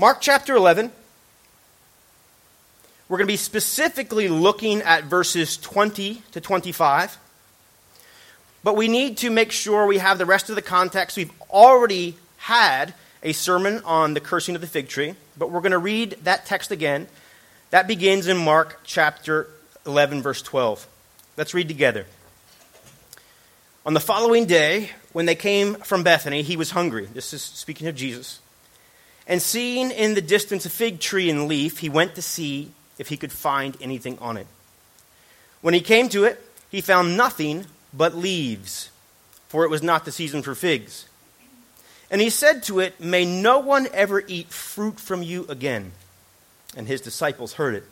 Mark chapter 11. We're going to be specifically looking at verses 20 to 25. But we need to make sure we have the rest of the context. We've already had a sermon on the cursing of the fig tree, but we're going to read that text again. That begins in Mark chapter 11, verse 12. Let's read together. On the following day, when they came from Bethany, he was hungry. This is speaking of Jesus. And seeing in the distance a fig tree and leaf, he went to see if he could find anything on it. When he came to it, he found nothing but leaves, for it was not the season for figs. And he said to it, May no one ever eat fruit from you again. And his disciples heard it.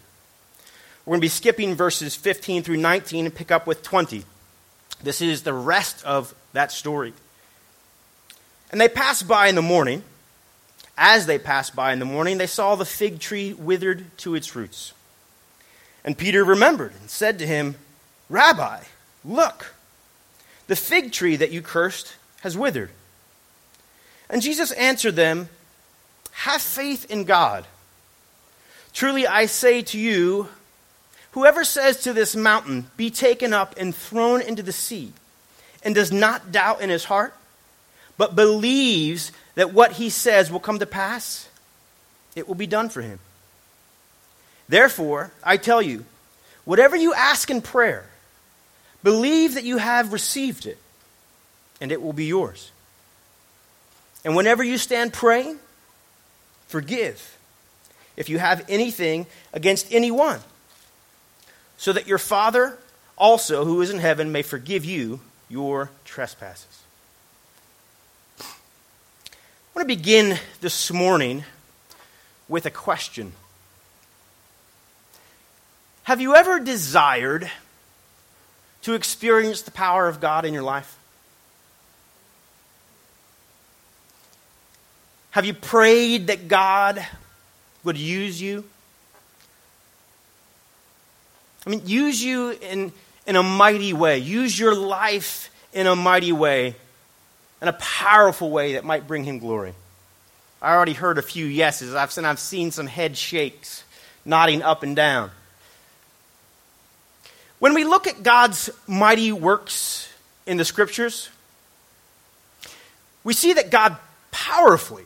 We're going to be skipping verses 15 through 19 and pick up with 20. This is the rest of that story. And they passed by in the morning. As they passed by in the morning, they saw the fig tree withered to its roots. And Peter remembered and said to him, Rabbi, look, the fig tree that you cursed has withered. And Jesus answered them, Have faith in God. Truly I say to you, whoever says to this mountain, Be taken up and thrown into the sea, and does not doubt in his heart, but believes that what he says will come to pass, it will be done for him. Therefore, I tell you, whatever you ask in prayer, believe that you have received it, and it will be yours. And whenever you stand praying, forgive if you have anything against anyone, so that your Father also, who is in heaven, may forgive you your trespasses. I want to begin this morning with a question. Have you ever desired to experience the power of God in your life? Have you prayed that God would use you? I mean, use you in, in a mighty way. Use your life in a mighty way, in a powerful way that might bring him glory. I already heard a few yeses. I've seen, I've seen some head shakes, nodding up and down. When we look at God's mighty works in the scriptures, we see that God powerfully,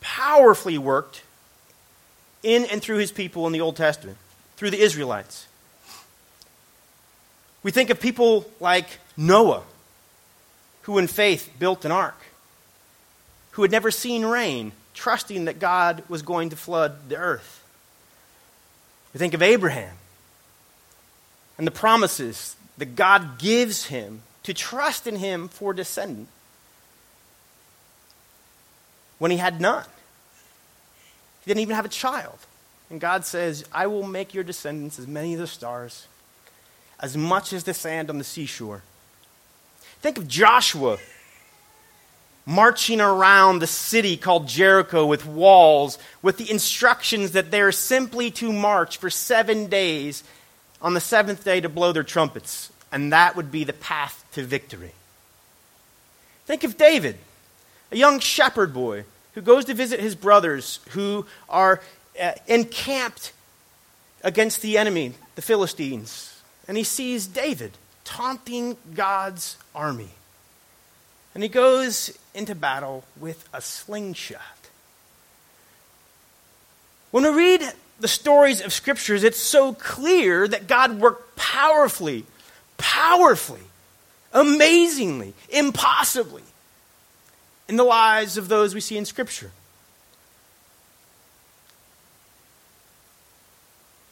powerfully worked in and through his people in the Old Testament, through the Israelites. We think of people like Noah, who in faith built an ark, who had never seen rain, trusting that God was going to flood the earth. We think of Abraham, and the promises that God gives him to trust in him for descendant when he had none. He didn't even have a child. And God says, I will make your descendants as many as the stars, as much as the sand on the seashore. Think of Joshua marching around the city called Jericho with walls, with the instructions that they're simply to march for seven days on the seventh day to blow their trumpets, and that would be the path to victory. Think of David, a young shepherd boy who goes to visit his brothers who are uh, encamped against the enemy, the Philistines. And he sees David taunting God's army. And he goes into battle with a slingshot. When we read the stories of scriptures, it's so clear that God worked powerfully, powerfully, amazingly, impossibly in the lives of those we see in scripture.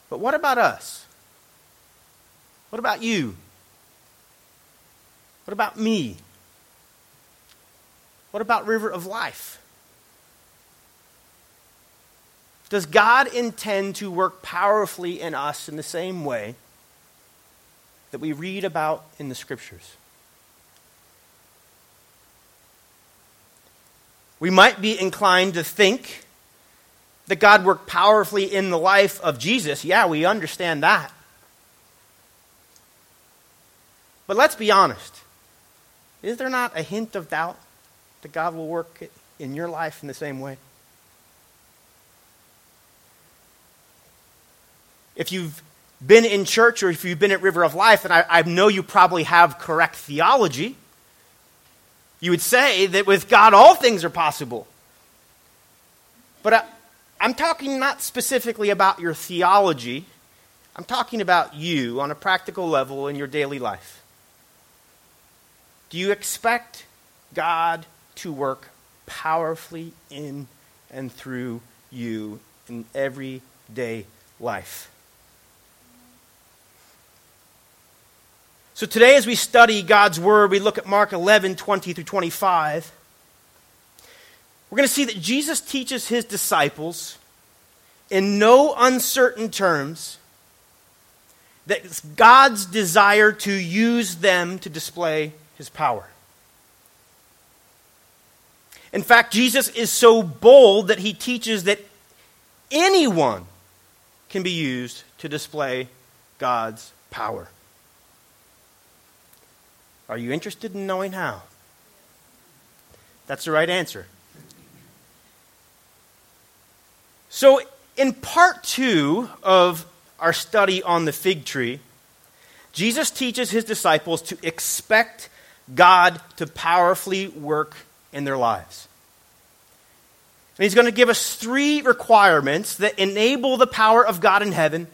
But what about us? What about you? What about me? What about River of Life? Does God intend to work powerfully in us in the same way that we read about in the Scriptures? We might be inclined to think that God worked powerfully in the life of Jesus. Yeah, we understand that. But let's be honest. Is there not a hint of doubt that God will work in your life in the same way? If you've been in church or if you've been at River of Life, and I, I know you probably have correct theology, you would say that with God all things are possible. But I, I'm talking not specifically about your theology, I'm talking about you on a practical level in your daily life. Do you expect God to work powerfully in and through you in everyday life? So today, as we study God's Word, we look at Mark 11 20 through 25. We're going to see that Jesus teaches his disciples in no uncertain terms that God's desire to use them to display his power. In fact, Jesus is so bold that he teaches that anyone can be used to display God's power. Are you interested in knowing how? That's the right answer. So, in part two of our study on the fig tree, Jesus teaches his disciples to expect God to powerfully work in their lives. And he's going to give us three requirements that enable the power of God in heaven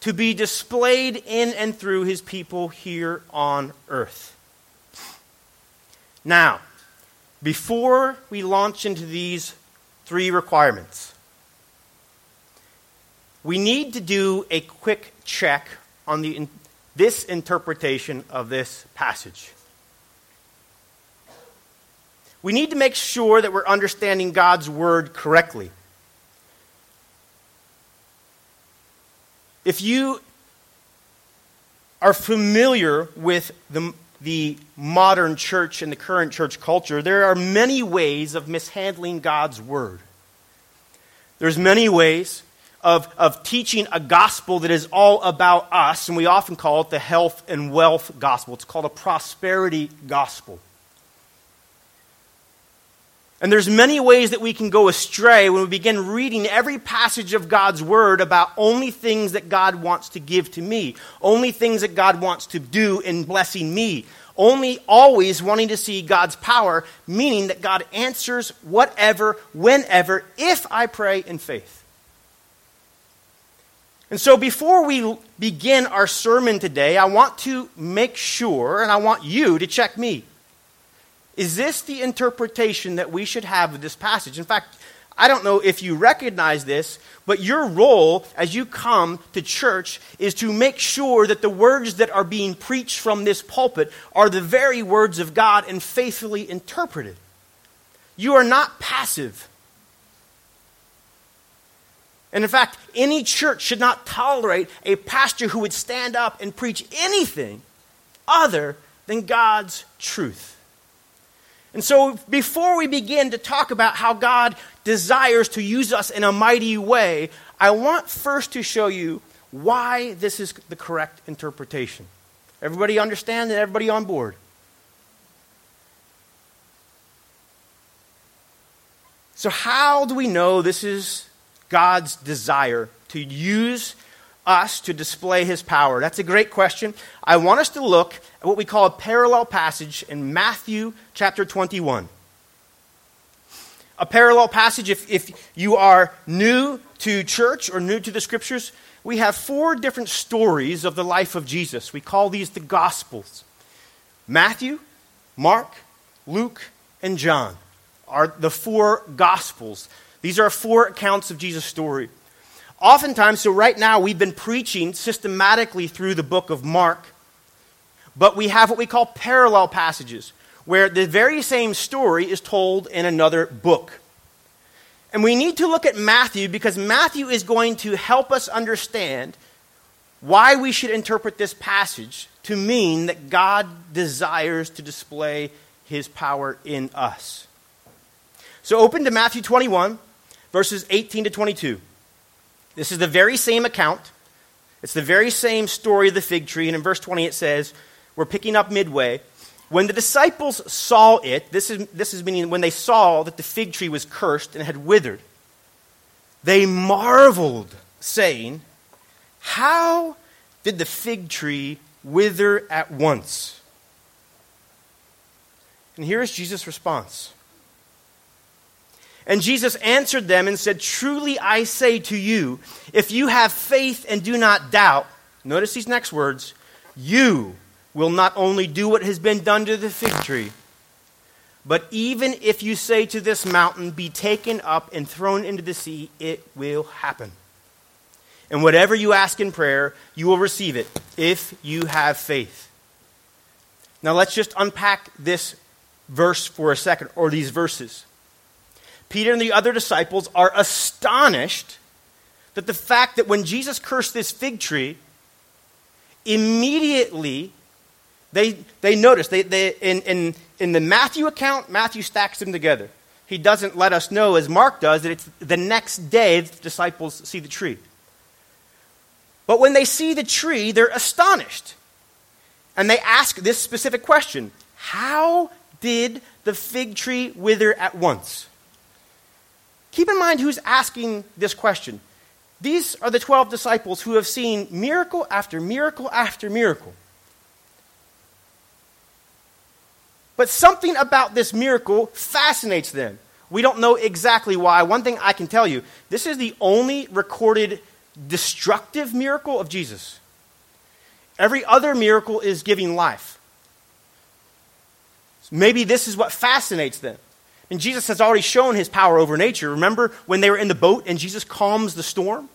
to be displayed in and through his people here on earth. Now, before we launch into these three requirements, we need to do a quick check on the, this interpretation of this passage. We need to make sure that we're understanding God's word correctly. If you are familiar with the, the modern church and the current church culture, there are many ways of mishandling God's word. There's many ways of, of teaching a gospel that is all about us, and we often call it the health and wealth gospel. It's called a prosperity gospel. And there's many ways that we can go astray when we begin reading every passage of God's word about only things that God wants to give to me, only things that God wants to do in blessing me, only always wanting to see God's power, meaning that God answers whatever, whenever, if I pray in faith. And so before we begin our sermon today, I want to make sure, and I want you to check me. Is this the interpretation that we should have of this passage? In fact, I don't know if you recognize this, but your role as you come to church is to make sure that the words that are being preached from this pulpit are the very words of God and faithfully interpreted. You are not passive. And in fact, any church should not tolerate a pastor who would stand up and preach anything other than God's truth. And so, before we begin to talk about how God desires to use us in a mighty way, I want first to show you why this is the correct interpretation. Everybody understand and everybody on board? So, how do we know this is God's desire to use us to display his power? That's a great question. I want us to look at what we call a parallel passage in Matthew chapter 21. A parallel passage, if, if you are new to church or new to the scriptures, we have four different stories of the life of Jesus. We call these the Gospels Matthew, Mark, Luke, and John are the four Gospels. These are four accounts of Jesus' story. Oftentimes, so right now, we've been preaching systematically through the book of Mark, but we have what we call parallel passages, where the very same story is told in another book. And we need to look at Matthew because Matthew is going to help us understand why we should interpret this passage to mean that God desires to display his power in us. So open to Matthew 21, verses 18 to 22. This is the very same account. It's the very same story of the fig tree. And in verse 20 it says, we're picking up midway. When the disciples saw it, this is, this is meaning when they saw that the fig tree was cursed and had withered, they marveled, saying, How did the fig tree wither at once? And here is Jesus' response. And Jesus answered them and said, Truly I say to you, if you have faith and do not doubt, notice these next words, you will not only do what has been done to the fig tree, but even if you say to this mountain, Be taken up and thrown into the sea, it will happen. And whatever you ask in prayer, you will receive it if you have faith. Now let's just unpack this verse for a second, or these verses. Peter and the other disciples are astonished that the fact that when Jesus cursed this fig tree, immediately they, they notice, they, they, in, in, in the Matthew account, Matthew stacks them together. He doesn't let us know, as Mark does, that it's the next day the disciples see the tree. But when they see the tree, they're astonished. And they ask this specific question How did the fig tree wither at once? Keep in mind who's asking this question. These are the 12 disciples who have seen miracle after miracle after miracle. But something about this miracle fascinates them. We don't know exactly why. One thing I can tell you this is the only recorded destructive miracle of Jesus. Every other miracle is giving life. Maybe this is what fascinates them. And Jesus has already shown his power over nature. Remember when they were in the boat and Jesus calms the storm?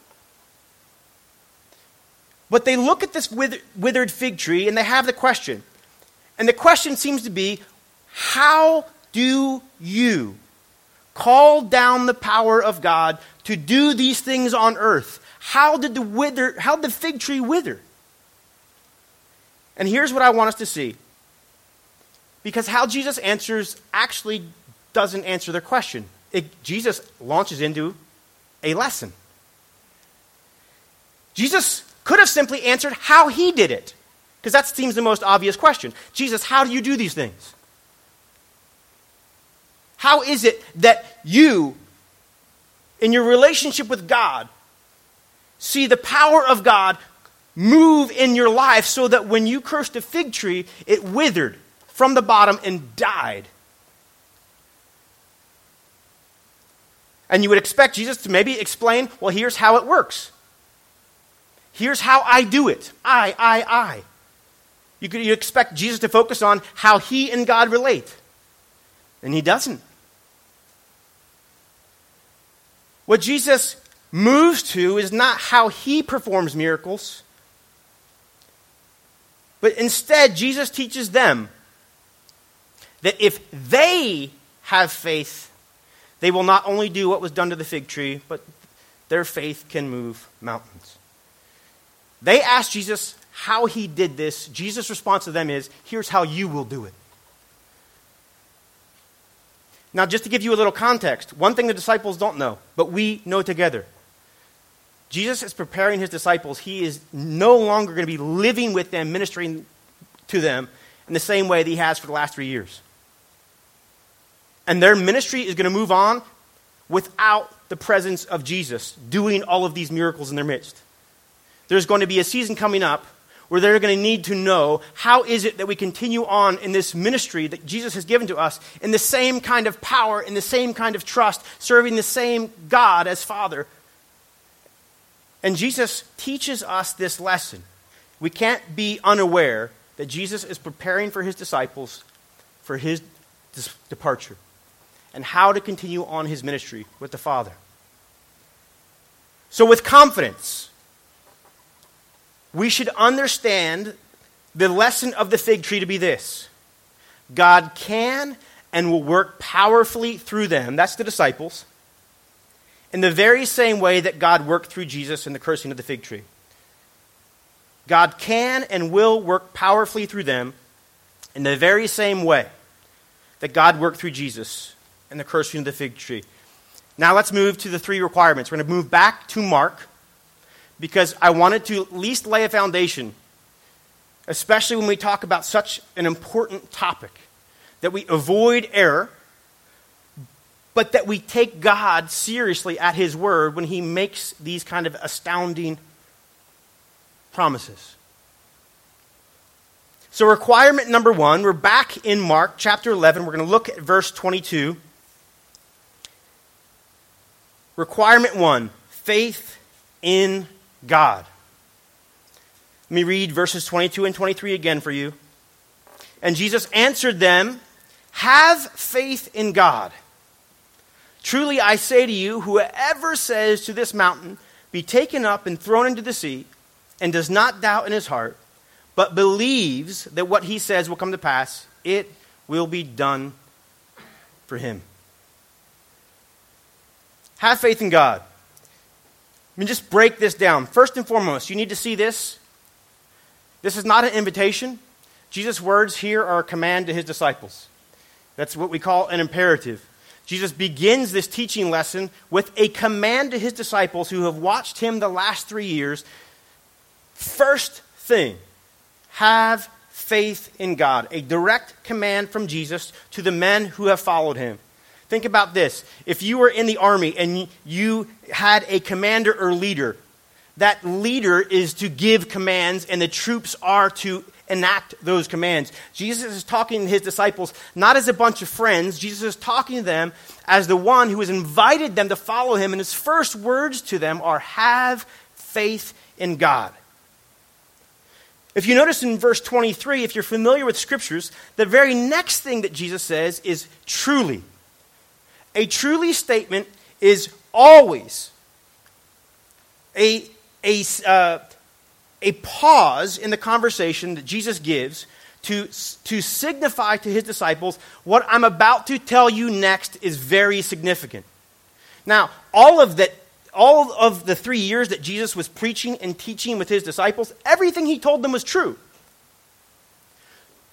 But they look at this withered fig tree and they have the question. And the question seems to be how do you call down the power of God to do these things on earth? How did the wither how did the fig tree wither? And here's what I want us to see. Because how Jesus answers actually doesn't answer their question. It, Jesus launches into a lesson. Jesus could have simply answered how he did it, because that seems the most obvious question. Jesus, how do you do these things? How is it that you, in your relationship with God, see the power of God move in your life so that when you cursed a fig tree, it withered from the bottom and died? And you would expect Jesus to maybe explain, well, here's how it works. Here's how I do it. I, I, I. You could you expect Jesus to focus on how he and God relate. And he doesn't. What Jesus moves to is not how he performs miracles, but instead, Jesus teaches them that if they have faith, they will not only do what was done to the fig tree, but their faith can move mountains. They asked Jesus how he did this. Jesus' response to them is, Here's how you will do it. Now, just to give you a little context, one thing the disciples don't know, but we know together. Jesus is preparing his disciples. He is no longer going to be living with them, ministering to them in the same way that he has for the last three years. And their ministry is going to move on without the presence of Jesus doing all of these miracles in their midst. There's going to be a season coming up where they're going to need to know how is it that we continue on in this ministry that Jesus has given to us in the same kind of power, in the same kind of trust, serving the same God as Father. And Jesus teaches us this lesson. We can't be unaware that Jesus is preparing for his disciples for his departure and how to continue on his ministry with the Father. So, with confidence, we should understand the lesson of the fig tree to be this God can and will work powerfully through them, that's the disciples, in the very same way that God worked through Jesus in the cursing of the fig tree. God can and will work powerfully through them in the very same way that God worked through Jesus and the cursing of the fig tree. Now let's move to the three requirements. We're going to move back to Mark because I wanted to at least lay a foundation, especially when we talk about such an important topic, that we avoid error, but that we take God seriously at His word when He makes these kind of astounding promises. So, requirement number one, we're back in Mark chapter 11. We're going to look at verse 22. Requirement one faith in God. Let me read verses 22 and 23 again for you. And Jesus answered them, Have faith in God. Truly I say to you, whoever says to this mountain, Be taken up and thrown into the sea, and does not doubt in his heart, but believes that what he says will come to pass, it will be done for him. Have faith in God. Let me just break this down. First and foremost, you need to see this. This is not an invitation. Jesus' words here are a command to his disciples. That's what we call an imperative. Jesus begins this teaching lesson with a command to his disciples who have watched him the last three years. First thing, have faith in God. A direct command from Jesus to the men who have followed him. Think about this. If you were in the army and you had a commander or leader, that leader is to give commands and the troops are to enact those commands. Jesus is talking to his disciples not as a bunch of friends. Jesus is talking to them as the one who has invited them to follow him. And his first words to them are, Have faith in God. If you notice in verse 23, if you're familiar with scriptures, the very next thing that Jesus says is truly. A truly statement is always a, a, uh, a pause in the conversation that Jesus gives to, to signify to his disciples what I'm about to tell you next is very significant. Now, all of that all of the three years that Jesus was preaching and teaching with his disciples, everything he told them was true.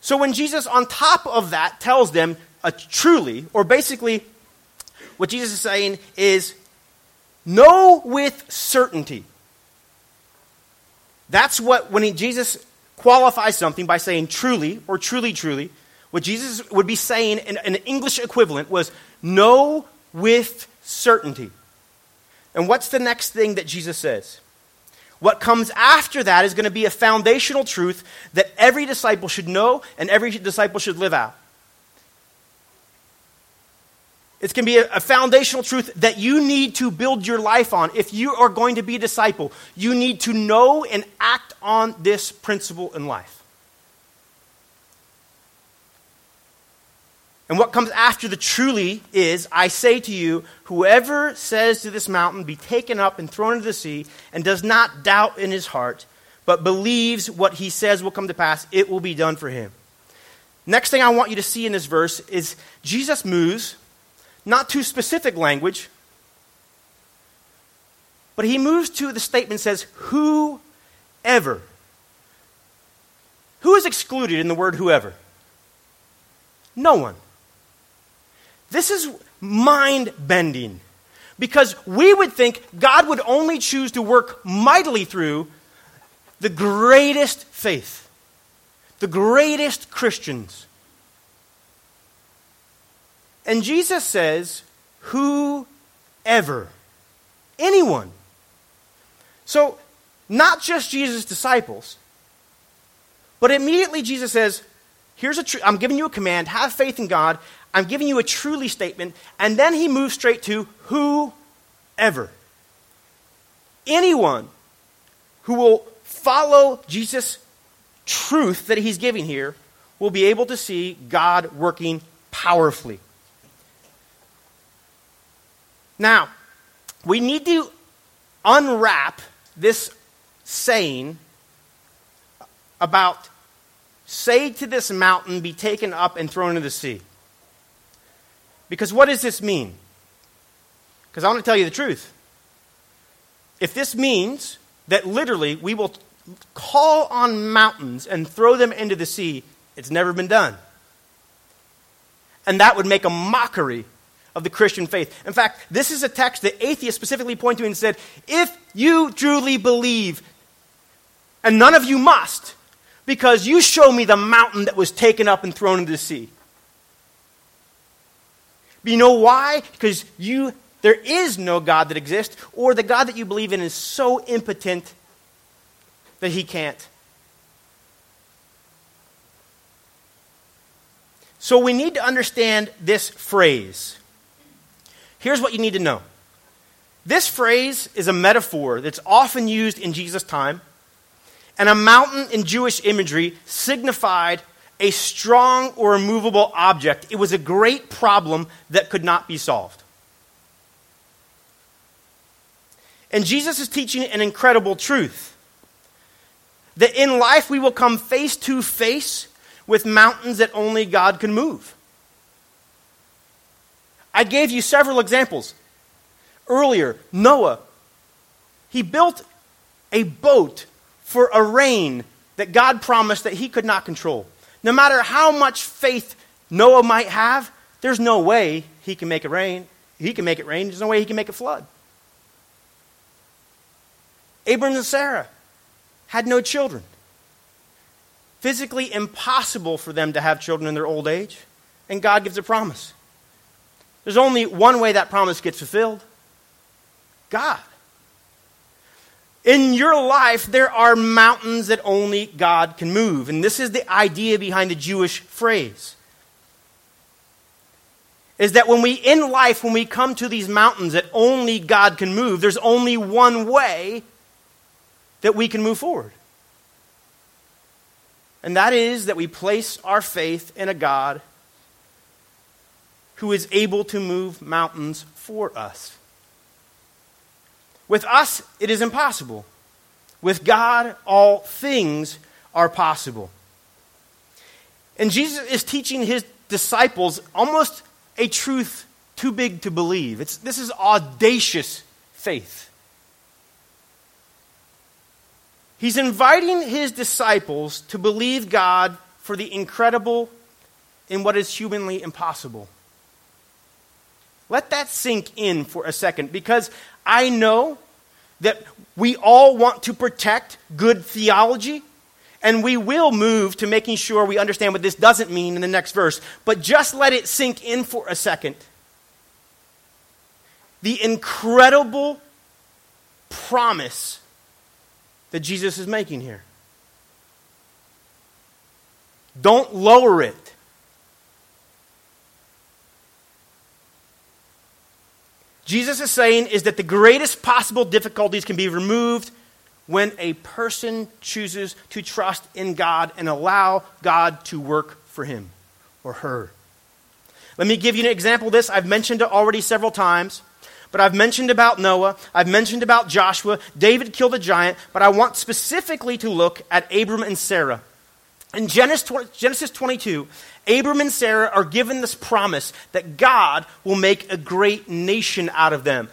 So when Jesus, on top of that, tells them a truly, or basically, what Jesus is saying is, know with certainty. That's what, when he, Jesus qualifies something by saying truly or truly, truly, what Jesus would be saying in an English equivalent was, know with certainty. And what's the next thing that Jesus says? What comes after that is going to be a foundational truth that every disciple should know and every disciple should live out. It's going to be a, foundational truth that you need to build your life on. If you are going to be a disciple, you need to know and act on this principle in life. And what comes after the truly is, I say to you, whoever says to this mountain, be taken up and thrown into the sea, and does not doubt in his heart, but believes what he says will come to pass, it will be done for him. Next thing I want you to see in this verse is Jesus moves, not to specific language, but he moves to the statement says, whoever. Who is excluded in the word whoever? No one. This is mind bending because we would think God would only choose to work mightily through the greatest faith, the greatest Christians. And Jesus says, whoever, anyone. So, not just Jesus' disciples, but immediately Jesus says, Here's a tr- I'm giving you a command, have faith in God. I'm giving you a truly statement. And then he moves straight to whoever. Anyone who will follow Jesus' truth that he's giving here will be able to see God working powerfully. Now, we need to unwrap this saying about say to this mountain, be taken up and thrown into the sea. Because what does this mean? Because I want to tell you the truth. If this means that literally we will call on mountains and throw them into the sea, it's never been done. And that would make a mockery of the Christian faith. In fact, this is a text that atheists specifically point to and said, if you truly believe, and none of you must, because you show me the mountain that was taken up and thrown into the sea. But you know why? Because you there is no God that exists, or the God that you believe in is so impotent that he can't. So we need to understand this phrase. Here's what you need to know this phrase is a metaphor that's often used in Jesus' time, and a mountain in Jewish imagery signified a strong or immovable object. It was a great problem that could not be solved. And Jesus is teaching an incredible truth that in life we will come face to face with mountains that only God can move. I gave you several examples earlier. Noah, he built a boat for a rain that God promised that he could not control. No matter how much faith Noah might have, there's no way he can make it rain. He can make it rain. There's no way he can make it flood. Abram and Sarah had no children physically impossible for them to have children in their old age, and God gives a promise. There's only one way that promise gets fulfilled God. In your life, there are mountains that only God can move. And this is the idea behind the Jewish phrase. Is that when we, in life, when we come to these mountains that only God can move, there's only one way that we can move forward. And that is that we place our faith in a God who is able to move mountains for us. With us, it is impossible. With God, all things are possible. And Jesus is teaching his disciples almost a truth too big to believe. It's, this is audacious faith. He's inviting his disciples to believe God for the incredible in what is humanly impossible. Let that sink in for a second because I know that we all want to protect good theology and we will move to making sure we understand what this doesn't mean in the next verse. But just let it sink in for a second. The incredible promise that Jesus is making here. Don't lower it. Jesus is saying is that the greatest possible difficulties can be removed when a person chooses to trust in God and allow God to work for him or her. Let me give you an example of this. I've mentioned it already several times. But I've mentioned about Noah, I've mentioned about Joshua, David killed a giant, but I want specifically to look at Abram and Sarah. In Genesis 22, Abram and Sarah are given this promise that God will make a great nation out of them.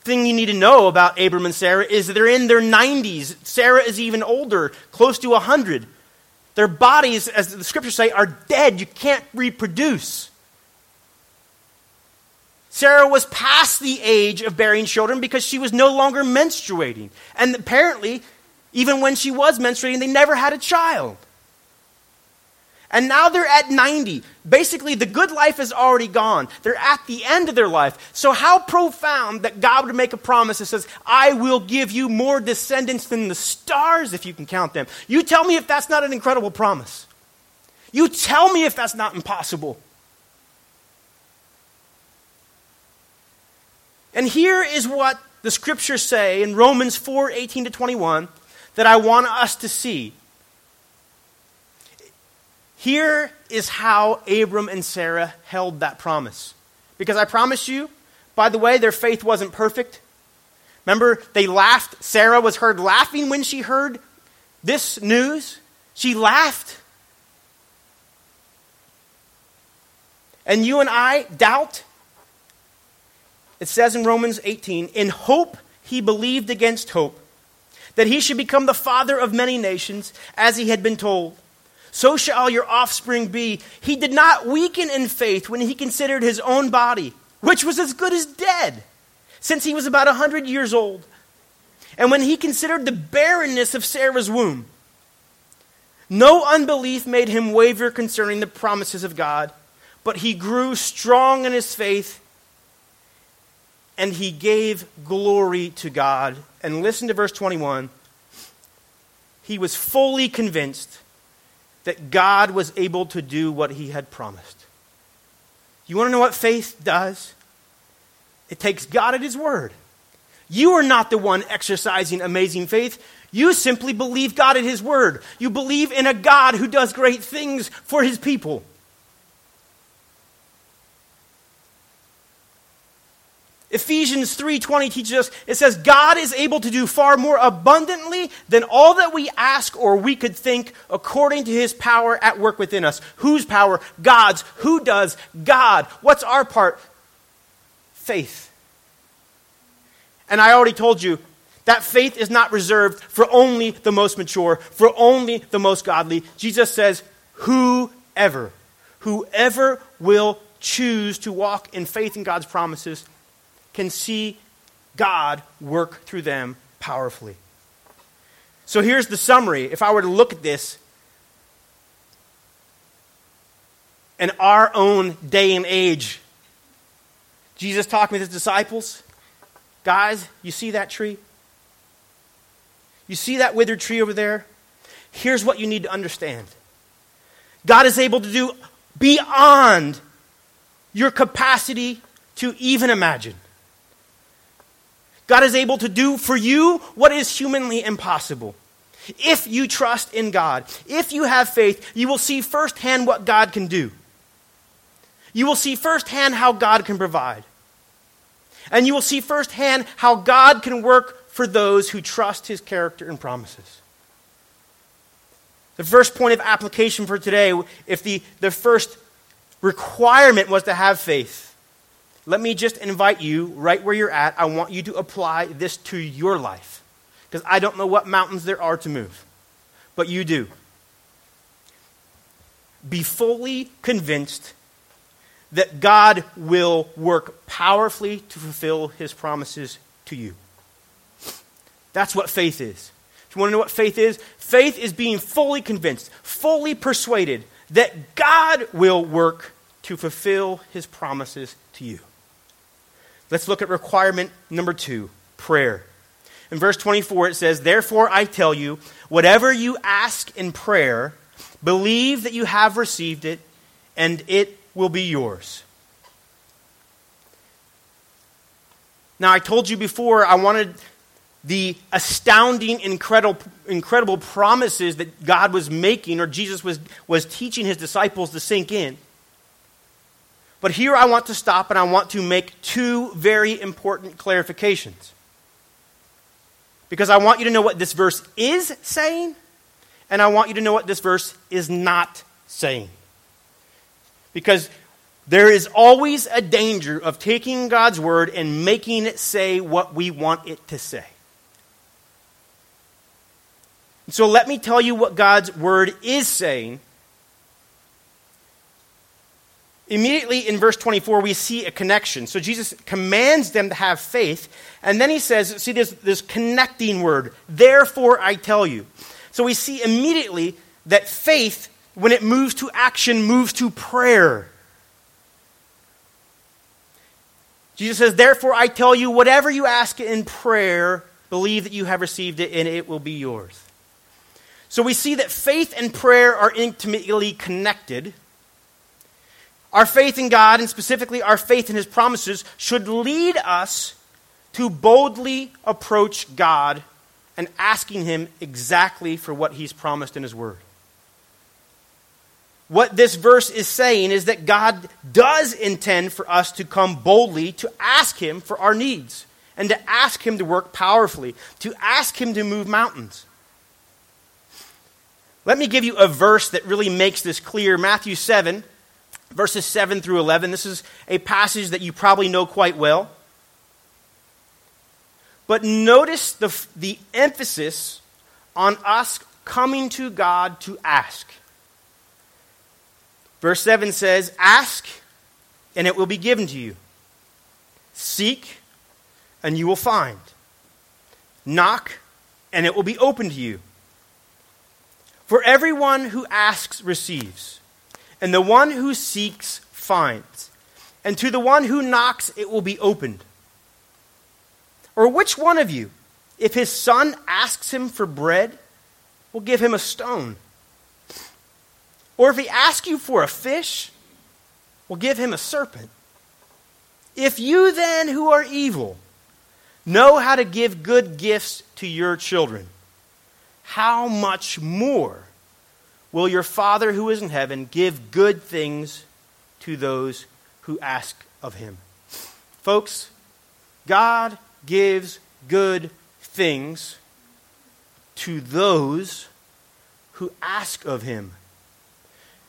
Thing you need to know about Abram and Sarah is they're in their 90s. Sarah is even older, close to 100. Their bodies, as the scriptures say, are dead. You can't reproduce. Sarah was past the age of bearing children because she was no longer menstruating. And apparently, even when she was menstruating, they never had a child. And now they're at 90. Basically, the good life is already gone. They're at the end of their life. So, how profound that God would make a promise that says, I will give you more descendants than the stars if you can count them. You tell me if that's not an incredible promise. You tell me if that's not impossible. And here is what the scriptures say in Romans 4 18 to 21 that I want us to see. Here is how Abram and Sarah held that promise. Because I promise you, by the way, their faith wasn't perfect. Remember, they laughed. Sarah was heard laughing when she heard this news. She laughed. And you and I doubt it says in Romans 18, in hope he believed against hope, that he should become the father of many nations, as he had been told. So shall your offspring be. He did not weaken in faith when he considered his own body, which was as good as dead, since he was about a hundred years old. And when he considered the barrenness of Sarah's womb, no unbelief made him waver concerning the promises of God, but he grew strong in his faith and he gave glory to God. And listen to verse 21. he was fully convinced that God was able to do what he had promised. You want to know what faith does? It takes God at his word. You are not the one exercising amazing faith. You simply believe God at his word. You believe in a God who does great things for his people. Ephesians 3:20 teaches us it says God is able to do far more abundantly than all that we ask or we could think according to his power at work within us. Whose power? God's. Who does? God. What's our part? Faith. And I already told you that faith is not reserved for only the most mature, for only the most godly. Jesus says, whoever, whoever will choose to walk in faith in God's promises can see God work through them powerfully. So here's the summary. If I were to look at this in our own day and age, Jesus talking with his disciples, guys, you see that tree? You see that withered tree over there? Here's what you need to understand God is able to do beyond your capacity to even imagine. God is able to do for you what is humanly impossible. If you trust in God, if you have faith, you will see firsthand what God can do. You will see firsthand how God can provide. And you will see firsthand how God can work for those who trust his character and promises. The first point of application for today, if the, the first requirement was to have faith, let me just invite you right where you're at. I want you to apply this to your life. Because I don't know what mountains there are to move, but you do. Be fully convinced that God will work powerfully to fulfill his promises to you. That's what faith is. If you want to know what faith is, faith is being fully convinced, fully persuaded that God will work to fulfill his promises to you. Let's look at requirement number two prayer. In verse 24, it says, Therefore I tell you, whatever you ask in prayer, believe that you have received it, and it will be yours. Now, I told you before I wanted the astounding, incredible, incredible promises that God was making or Jesus was, was teaching his disciples to sink in. But here I want to stop and I want to make two very important clarifications. Because I want you to know what this verse is saying, and I want you to know what this verse is not saying. Because there is always a danger of taking God's word and making it say what we want it to say. So let me tell you what God's word is saying immediately in verse 24, we see a connection. So Jesus commands them to have faith, and then he says, see this, this connecting word, therefore I tell you. So we see immediately that faith, when it moves to action, moves to prayer. Jesus says, Therefore I tell you, whatever you ask in prayer, believe that you have received it, and it will be yours. So we see that faith and prayer are intimately connected. Our faith in God, and specifically our faith in His promises, should lead us to boldly approach God and asking Him exactly for what He's promised in His Word. What this verse is saying is that God does intend for us to come boldly to ask Him for our needs and to ask Him to work powerfully, to ask Him to move mountains. Let me give you a verse that really makes this clear. Matthew 7, verses 7 through 11. This is a passage that you probably know quite well. But notice the, the emphasis on us coming to God to ask. Verse 7 says, Ask, and it will be given to you. Seek, and you will find. Knock, and it will be open to you. For everyone who asks receives and the one who seeks finds, and to the one who knocks it will be opened. Or which one of you, if his son asks him for bread, will give him a stone. Or if he asks you for a fish, will give him a serpent. If you then, who are evil, know how to give good gifts to your children, how much more will your Father who is in heaven give good things to those who ask of him? Folks, God gives good things to those who ask of him.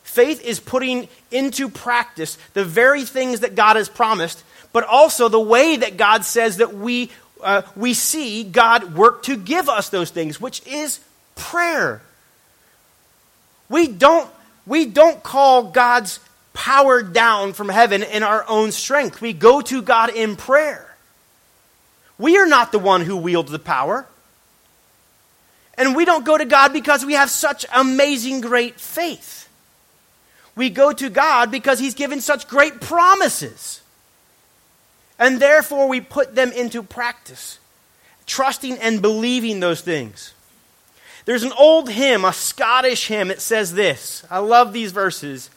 Faith is putting into practice the very things that God has promised, but also the way that God says that we, uh, we see God work to give us those things, which is prayer. We don't, we don't call God's power down from heaven in our own strength. We go to God in prayer. We are not the one who wields the power. And we don't go to God because we have such amazing great faith. We go to God because He's given such great promises. And therefore, we put them into practice, trusting and believing those things. There's an old hymn, a Scottish hymn, it says this. I love these verses.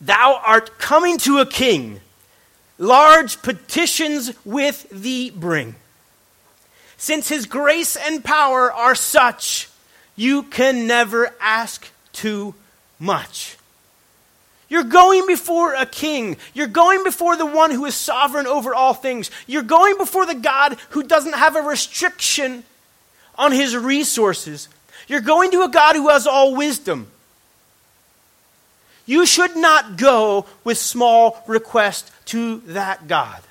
Thou art coming to a king, large petitions with thee bring. Since his grace and power are such, you can never ask too much. You're going before a king. You're going before the one who is sovereign over all things. You're going before the God who doesn't have a restriction on his resources. You're going to a God who has all wisdom. You should not go with small requests to that God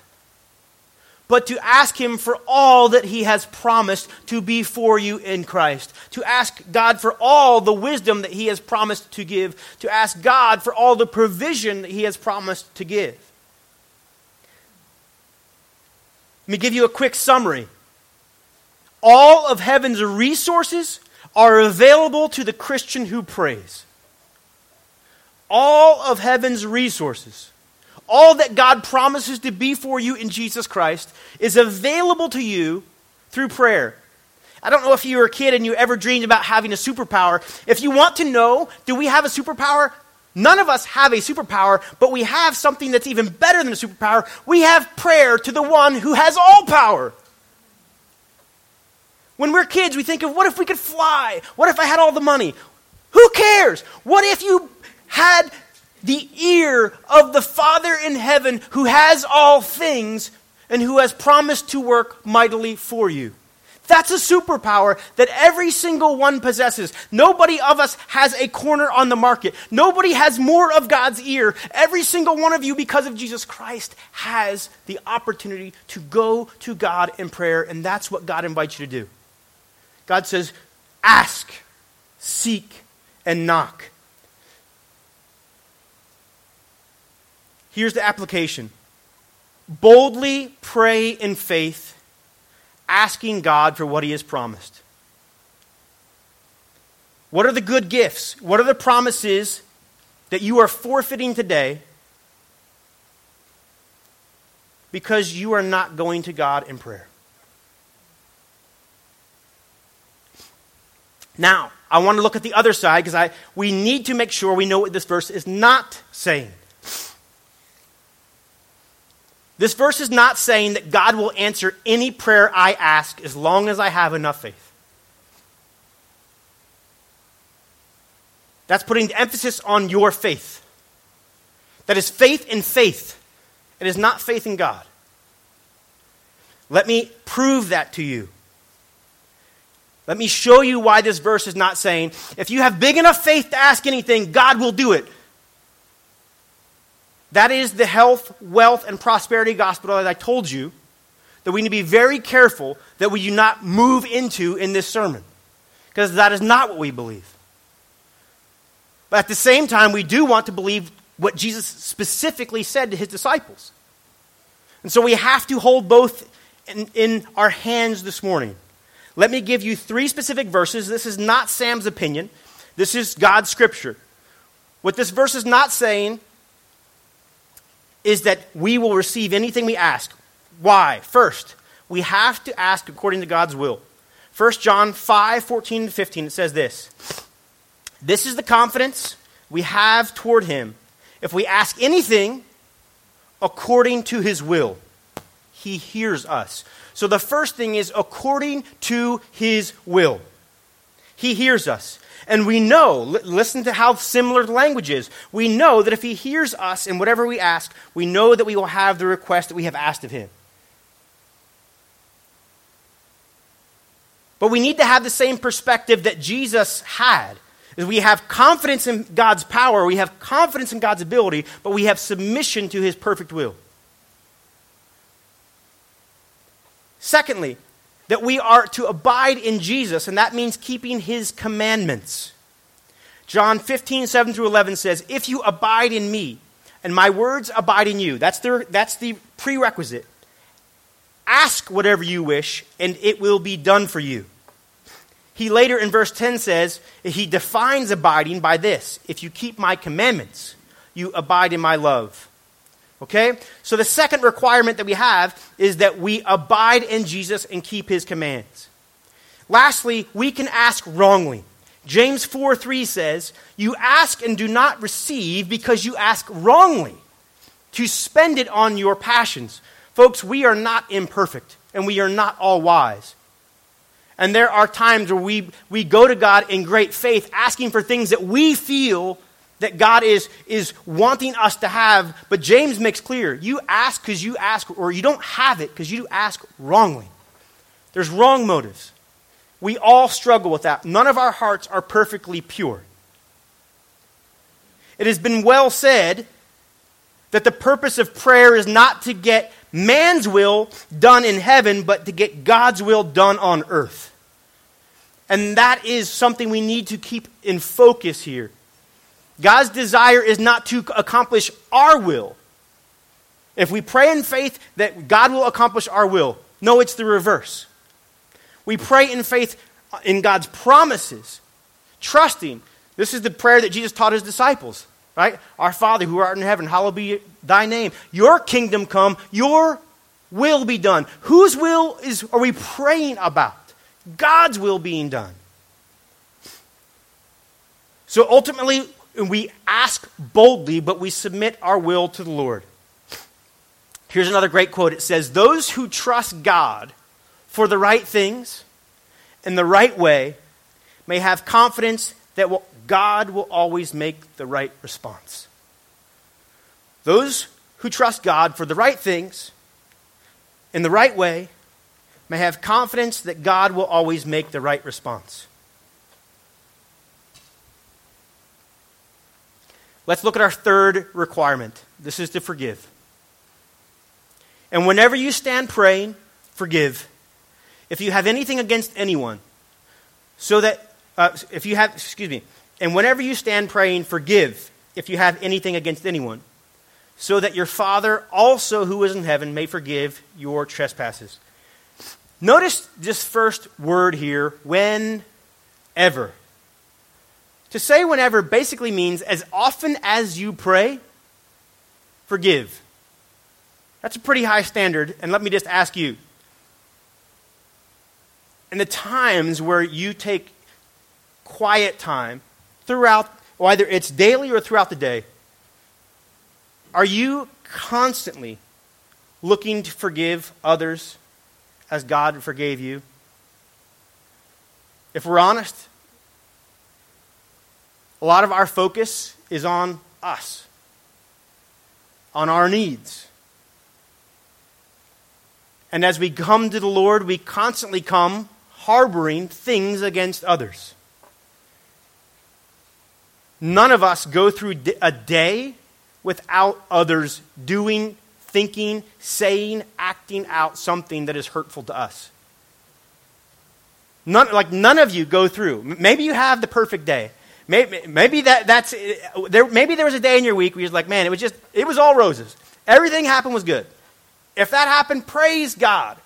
but to ask Him for all that He has promised to be for you in Christ. To ask God for all the wisdom that He has promised to give. To ask God for all the provision that He has promised to give. Let me give you a quick summary. All of heaven's resources are available to the Christian who prays. All of heaven's resources all that God promises to be for you in Jesus Christ is available to you through prayer. I don't know if you were a kid and you ever dreamed about having a superpower. If you want to know, do we have a superpower? None of us have a superpower, but we have something that's even better than a superpower. We have prayer to the one who has all power. When we're kids, we think of what if we could fly? What if I had all the money? Who cares? What if you had the ear of the Father in heaven who has all things and who has promised to work mightily for you. That's a superpower that every single one possesses. Nobody of us has a corner on the market. Nobody has more of God's ear. Every single one of you, because of Jesus Christ, has the opportunity to go to God in prayer, and that's what God invites you to do. God says, Ask, seek, and knock. Here's the application boldly pray in faith, asking God for what He has promised. What are the good gifts? What are the promises that you are forfeiting today because you are not going to God in prayer? Now, I want to look at the other side because we need to make sure we know what this verse is not saying. This verse is not saying that God will answer any prayer I ask as long as I have enough faith. That's putting the emphasis on your faith. That is faith in faith. It is not faith in God. Let me prove that to you. Let me show you why this verse is not saying, if you have big enough faith to ask anything, God will do it. That is the health, wealth, and prosperity gospel that I told you that we need to be very careful that we do not move into in this sermon. Because that is not what we believe. But at the same time, we do want to believe what Jesus specifically said to his disciples. And so we have to hold both in, in our hands this morning. Let me give you three specific verses. This is not Sam's opinion, this is God's scripture. What this verse is not saying is that we will receive anything we ask. Why? First, we have to ask according to God's will. 1 John 5 14 to 15, it says this This is the confidence we have toward him. If we ask anything according to his will, he hears us. So the first thing is according to his will. He hears us. And we know, listen to how similar the language is. We know that if he hears us in whatever we ask, we know that we will have the request that we have asked of him. But we need to have the same perspective that Jesus had. Is we have confidence in God's power, we have confidence in God's ability, but we have submission to his perfect will. Secondly, that we are to abide in Jesus, and that means keeping his commandments. John 15, 7 through 11 says, If you abide in me, and my words abide in you, that's the, that's the prerequisite. Ask whatever you wish, and it will be done for you. He later in verse 10 says, He defines abiding by this If you keep my commandments, you abide in my love. Okay? So the second requirement that we have is that we abide in Jesus and keep his commands. Lastly, we can ask wrongly. James 4 3 says, You ask and do not receive because you ask wrongly to spend it on your passions. Folks, we are not imperfect and we are not all wise. And there are times where we, we go to God in great faith asking for things that we feel that God is, is wanting us to have. But James makes clear you ask because you ask, or you don't have it because you ask wrongly. There's wrong motives. We all struggle with that. None of our hearts are perfectly pure. It has been well said that the purpose of prayer is not to get man's will done in heaven, but to get God's will done on earth. And that is something we need to keep in focus here. God's desire is not to accomplish our will. If we pray in faith that God will accomplish our will, no, it's the reverse. We pray in faith in God's promises, trusting. This is the prayer that Jesus taught his disciples, right? Our Father who art in heaven, hallowed be thy name. Your kingdom come, your will be done. Whose will is are we praying about? God's will being done. So ultimately, we ask boldly, but we submit our will to the Lord. Here's another great quote it says, Those who trust God for the right things in the right way may have confidence that God will always make the right response. Those who trust God for the right things in the right way may have confidence that God will always make the right response. Let's look at our third requirement. This is to forgive. And whenever you stand praying, forgive. If you have anything against anyone, so that, uh, if you have, excuse me, and whenever you stand praying, forgive if you have anything against anyone, so that your Father also who is in heaven may forgive your trespasses. Notice this first word here, whenever. To say whenever basically means as often as you pray, forgive. That's a pretty high standard. And let me just ask you in the times where you take quiet time throughout, whether it's daily or throughout the day, are you constantly looking to forgive others as God forgave you? If we're honest, a lot of our focus is on us, on our needs. And as we come to the Lord, we constantly come harboring things against others. None of us go through a day without others doing, thinking, saying, acting out something that is hurtful to us. None, like none of you go through. Maybe you have the perfect day. Maybe, that, that's there. Maybe there was a day in your week where you're like, man, it was just it was all roses. Everything happened was good. If that happened, praise God.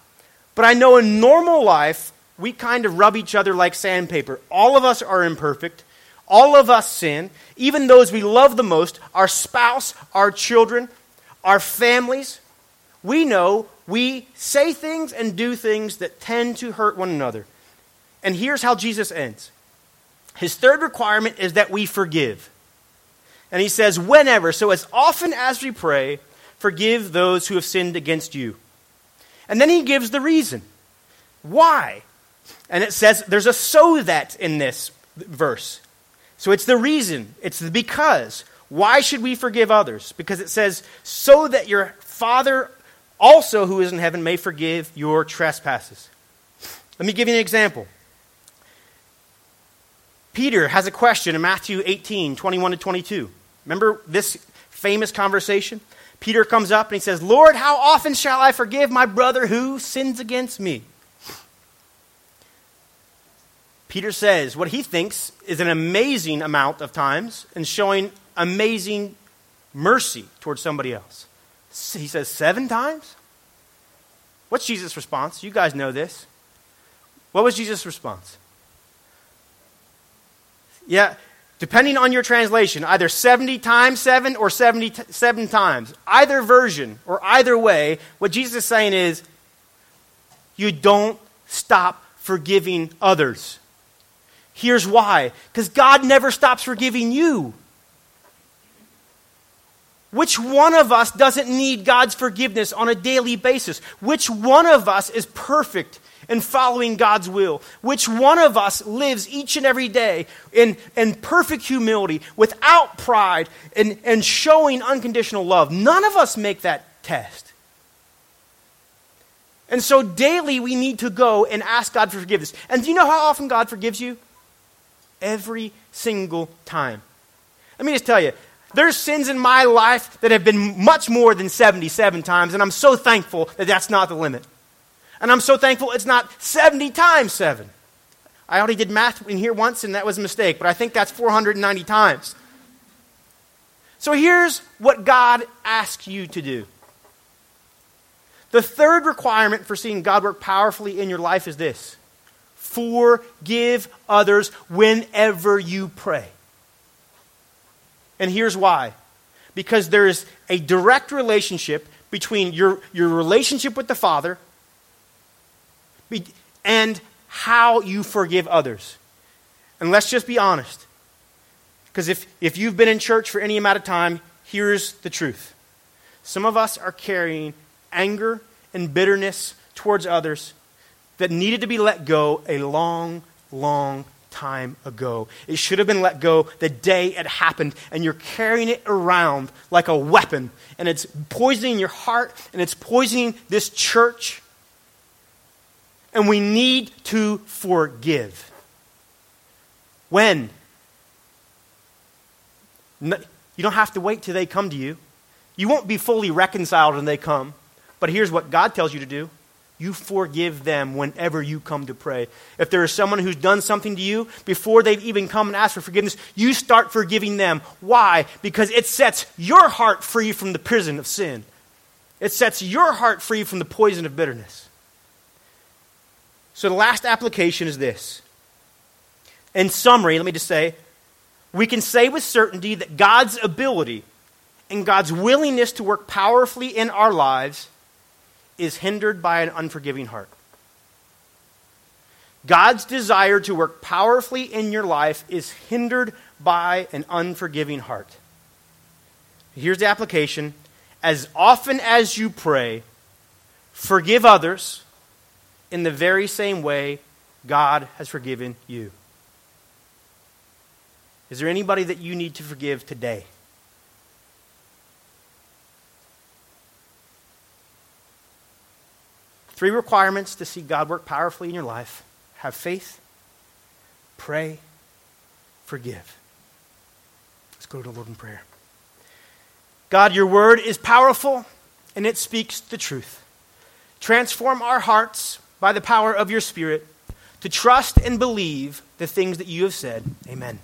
But I know in normal life we kind of rub each other like sandpaper. All of us are imperfect. All of us sin. Even those we love the most, our spouse, our children, our families. We know we say things and do things that tend to hurt one another. And here's how Jesus ends His third requirement is that we forgive. And he says, whenever, so as often as we pray, forgive those who have sinned against you. And then he gives the reason. Why? And it says there's a so that in this verse. So it's the reason, it's the because. Why should we forgive others? Because it says, so that your Father also who is in heaven may forgive your trespasses. Let me give you an example. Peter has a question in Matthew 18, 21 to 22. Remember this famous conversation? Peter comes up and he says, Lord, how often shall I forgive my brother who sins against me? Peter says what he thinks is an amazing amount of times and showing amazing mercy towards somebody else. He says, Seven times? What's Jesus' response? You guys know this. What was Jesus' response? Yeah, depending on your translation, either 70 times 7 or 77 times. Either version or either way, what Jesus is saying is you don't stop forgiving others. Here's why because God never stops forgiving you. Which one of us doesn't need God's forgiveness on a daily basis? Which one of us is perfect in following God's will? Which one of us lives each and every day in, in perfect humility, without pride, and, and showing unconditional love? None of us make that test. And so daily we need to go and ask God for forgiveness. And do you know how often God forgives you? Every single time. Let me just tell you, there's sins in my life that have been much more than 77 times, and I'm so thankful that that's not the limit. And I'm so thankful it's not 70 times 7. I already did math in here once, and that was a mistake, but I think that's 490 times. So here's what God asks you to do. The third requirement for seeing God work powerfully in your life is this forgive others whenever you pray. And here's why because there's a direct relationship between your, your relationship with the Father and how you forgive others. And let's just be honest. Because if, if you've been in church for any amount of time, here's the truth. Some of us are carrying anger and bitterness towards others that needed to be let go a long, long time ago. It should have been let go the day it happened, and you're carrying it around like a weapon, and it's poisoning your heart, and it's poisoning this church. And we need to forgive. When? you don't have to wait till they come to you. You won't be fully reconciled when they come. But here's what God tells you to do you forgive them whenever you come to pray. If there is someone who's done something to you, before they've even come and asked for forgiveness, you start forgiving them. Why? Because it sets your heart free from the prison of sin. It sets your heart free from the poison of bitterness. So the last application is this. In summary, let me just say, we can say with certainty that God's ability and God's willingness to work powerfully in our lives is hindered by an unforgiving heart. God's desire to work powerfully in your life is hindered by an unforgiving heart. Here's the application. As often as you pray, forgive others in the very same way God has forgiven you. Is there anybody that you need to forgive today? Three requirements to see God work powerfully in your life have faith, pray, forgive. Let's go to the Lord in prayer. God, your word is powerful and it speaks the truth. Transform our hearts by the power of your Spirit to trust and believe the things that you have said. Amen.